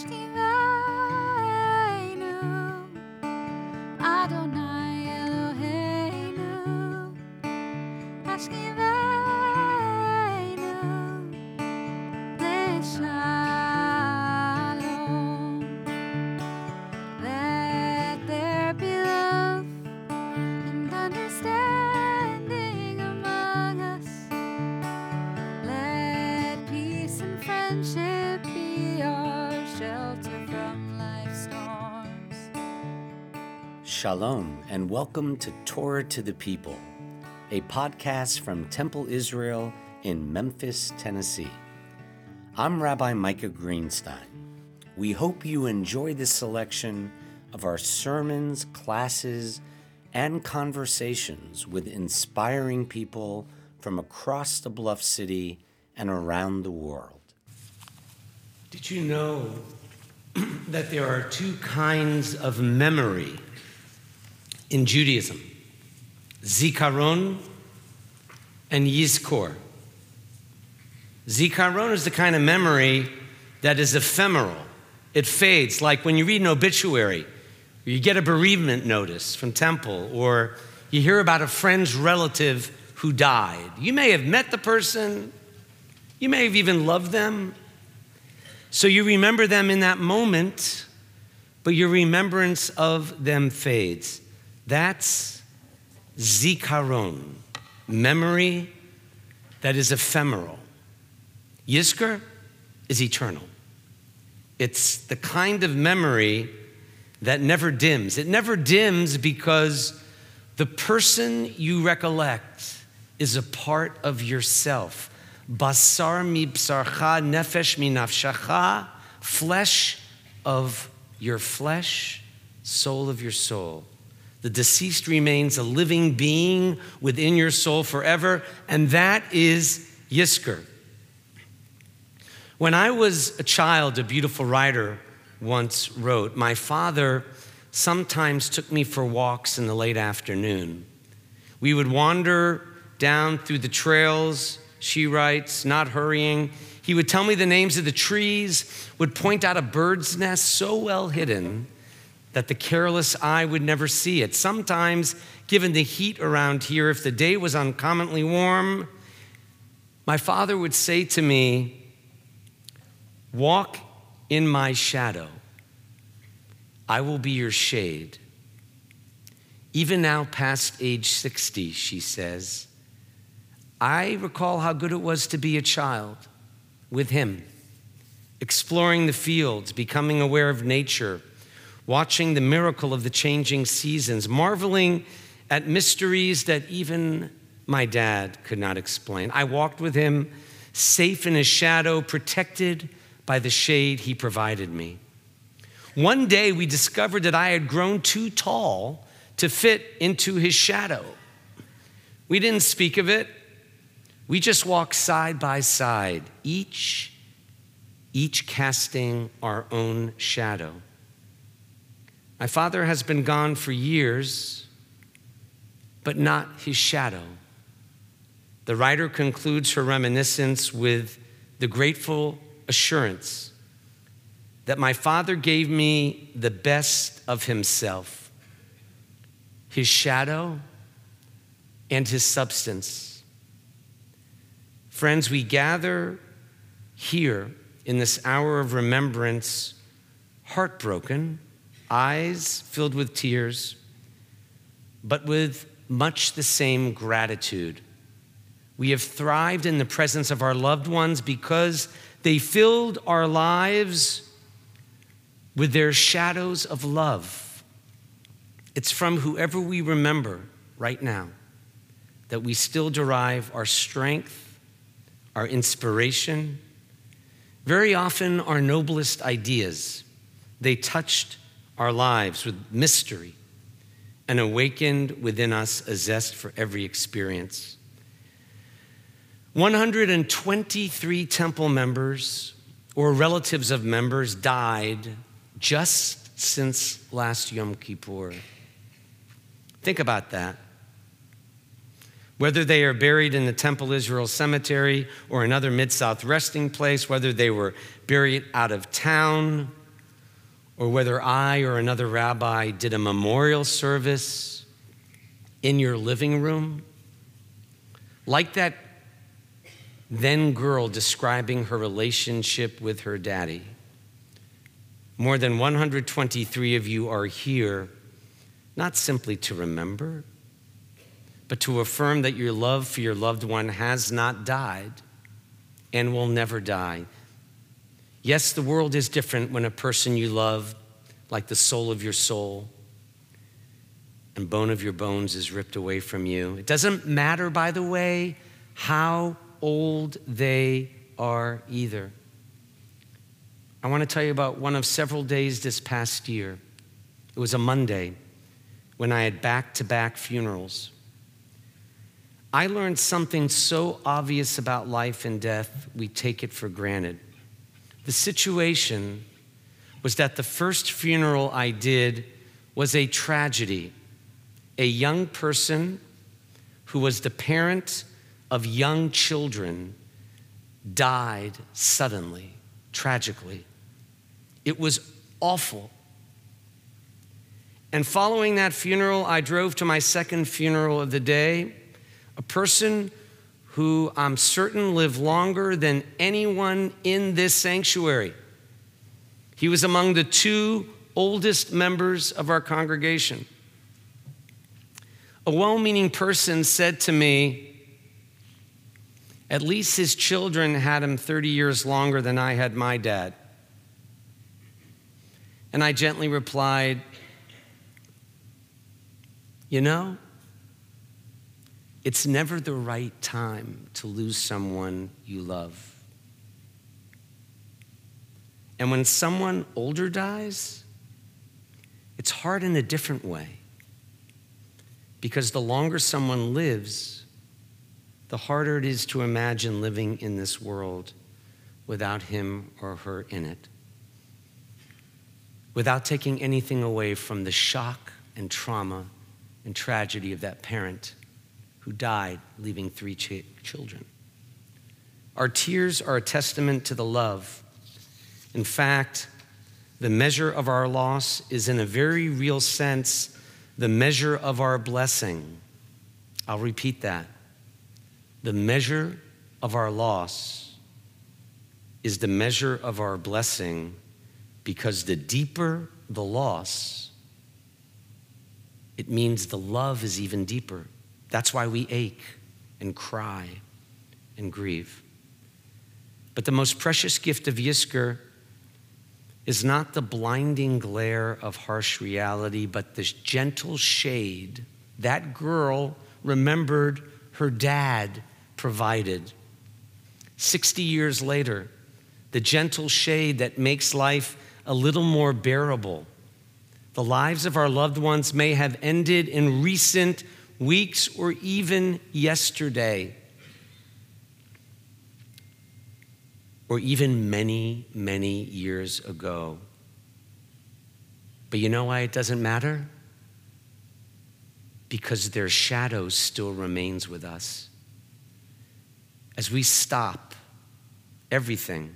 Ashkiveinu, Shalom, and welcome to Torah to the People, a podcast from Temple Israel in Memphis, Tennessee. I'm Rabbi Micah Greenstein. We hope you enjoy this selection of our sermons, classes, and conversations with inspiring people from across the Bluff City and around the world. Did you know that there are two kinds of memory in Judaism? Zikaron and Yizkor. Zikaron is the kind of memory that is ephemeral. It fades, like when you read an obituary, or you get a bereavement notice from Temple, or you hear about a friend's relative who died. You may have met the person, you may have even loved them, so you remember them in that moment, but your remembrance of them fades. That's zikaron, memory that is ephemeral. Yizkor is eternal. It's the kind of memory that never dims. It never dims because the person you recollect is a part of yourself. Basar mi bsarcha, nefesh mi nafshacha, flesh of your flesh, soul of your soul. The deceased remains a living being within your soul forever, and that is Yizkor. When I was a child, a beautiful writer once wrote, My father sometimes took me for walks in the late afternoon. We would wander down through the trails, she writes, not hurrying. He would tell me the names of the trees, would point out a bird's nest so well hidden that the careless eye would never see it. Sometimes, given the heat around here, if the day was uncommonly warm, my father would say to me, Walk in my shadow. I will be your shade. Even now, past age 60, she says, I recall how good it was to be a child with him, exploring the fields, becoming aware of nature, watching the miracle of the changing seasons, marveling at mysteries that even my dad could not explain. I walked with him, safe in his shadow, protected by the shade he provided me. One day we discovered that I had grown too tall to fit into his shadow. We didn't speak of it. We just walked side by side, each each casting our own shadow. My father has been gone for years, but not his shadow. The writer concludes her reminiscence with the grateful assurance that my father gave me the best of himself, his shadow and his substance. Friends, we gather here in this hour of remembrance, heartbroken, eyes filled with tears, but with much the same gratitude. We have thrived in the presence of our loved ones because they filled our lives with their shadows of love. It's from whoever we remember right now that we still derive our strength, our inspiration, very often our noblest ideas. They touched our lives with mystery and awakened within us a zest for every experience. 123 temple members or relatives of members died just since last Yom Kippur. Think about that. Whether they are buried in the Temple Israel Cemetery or another Mid South resting place, whether they were buried out of town or whether I or another rabbi did a memorial service in your living room, like that then girl describing her relationship with her daddy. More than 123 of you are here not simply to remember, but to affirm that your love for your loved one has not died and will never die. Yes, the world is different when a person you love, like the soul of your soul and bone of your bones, is ripped away from you. It doesn't matter, by the way, how old they are either. I want to tell you about one of several days this past year. It was a Monday when I had back to back funerals. I learned something so obvious about life and death, we take it for granted. The situation was that the first funeral I did was a tragedy. A young person who was the parent of young children died suddenly, tragically. It was awful. And following that funeral, I drove to my second funeral of the day, a person who I'm certain lived longer than anyone in this sanctuary. He was among the two oldest members of our congregation. A well meaning person said to me, at least his children had him 30 years longer than I had my dad. And I gently replied, You know, it's never the right time to lose someone you love. And when someone older dies, it's hard in a different way. Because the longer someone lives, the harder it is to imagine living in this world without him or her in it. Without taking anything away from the shock and trauma and tragedy of that parent who died, leaving three ch- children. Our tears are a testament to the love. In fact, the measure of our loss is, in a very real sense, the measure of our blessing. I'll repeat that. The measure of our loss is the measure of our blessing because the deeper the loss, it means the love is even deeper. That's why we ache and cry and grieve. But the most precious gift of Yizkor is not the blinding glare of harsh reality, but this gentle shade. That girl remembered her dad provided. 60 years later, the gentle shade that makes life a little more bearable. The lives of our loved ones may have ended in recent weeks or even yesterday, or even many, many years ago. But you know why it doesn't matter? Because their shadow still remains with us. As we stop everything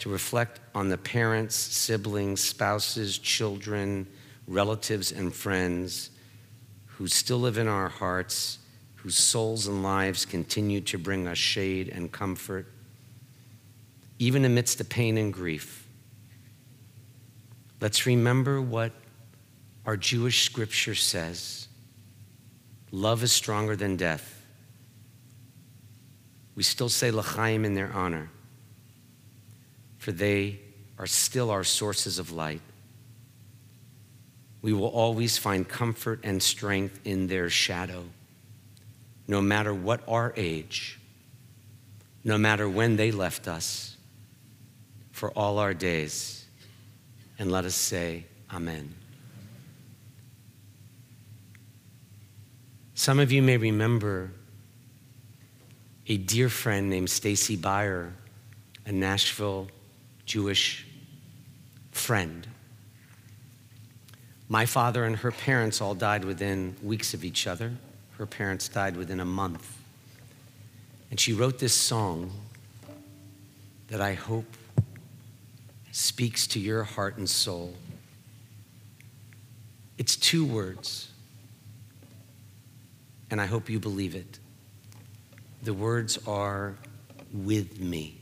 to reflect on the parents, siblings, spouses, children, relatives, and friends who still live in our hearts, whose souls and lives continue to bring us shade and comfort, even amidst the pain and grief. Let's remember what our Jewish scripture says love is stronger than death. We still say l'chaim in their honor for they are still our sources of light. We will always find comfort and strength in their shadow, no matter what our age, no matter when they left us, for all our days. And let us say, Amen. Some of you may remember a dear friend named Stacy Beyer, a Nashville Jewish friend. My father and her parents all died within weeks of each other. Her parents died within a month. And she wrote this song that I hope speaks to your heart and soul. It's two words, and I hope you believe it. The words are with me.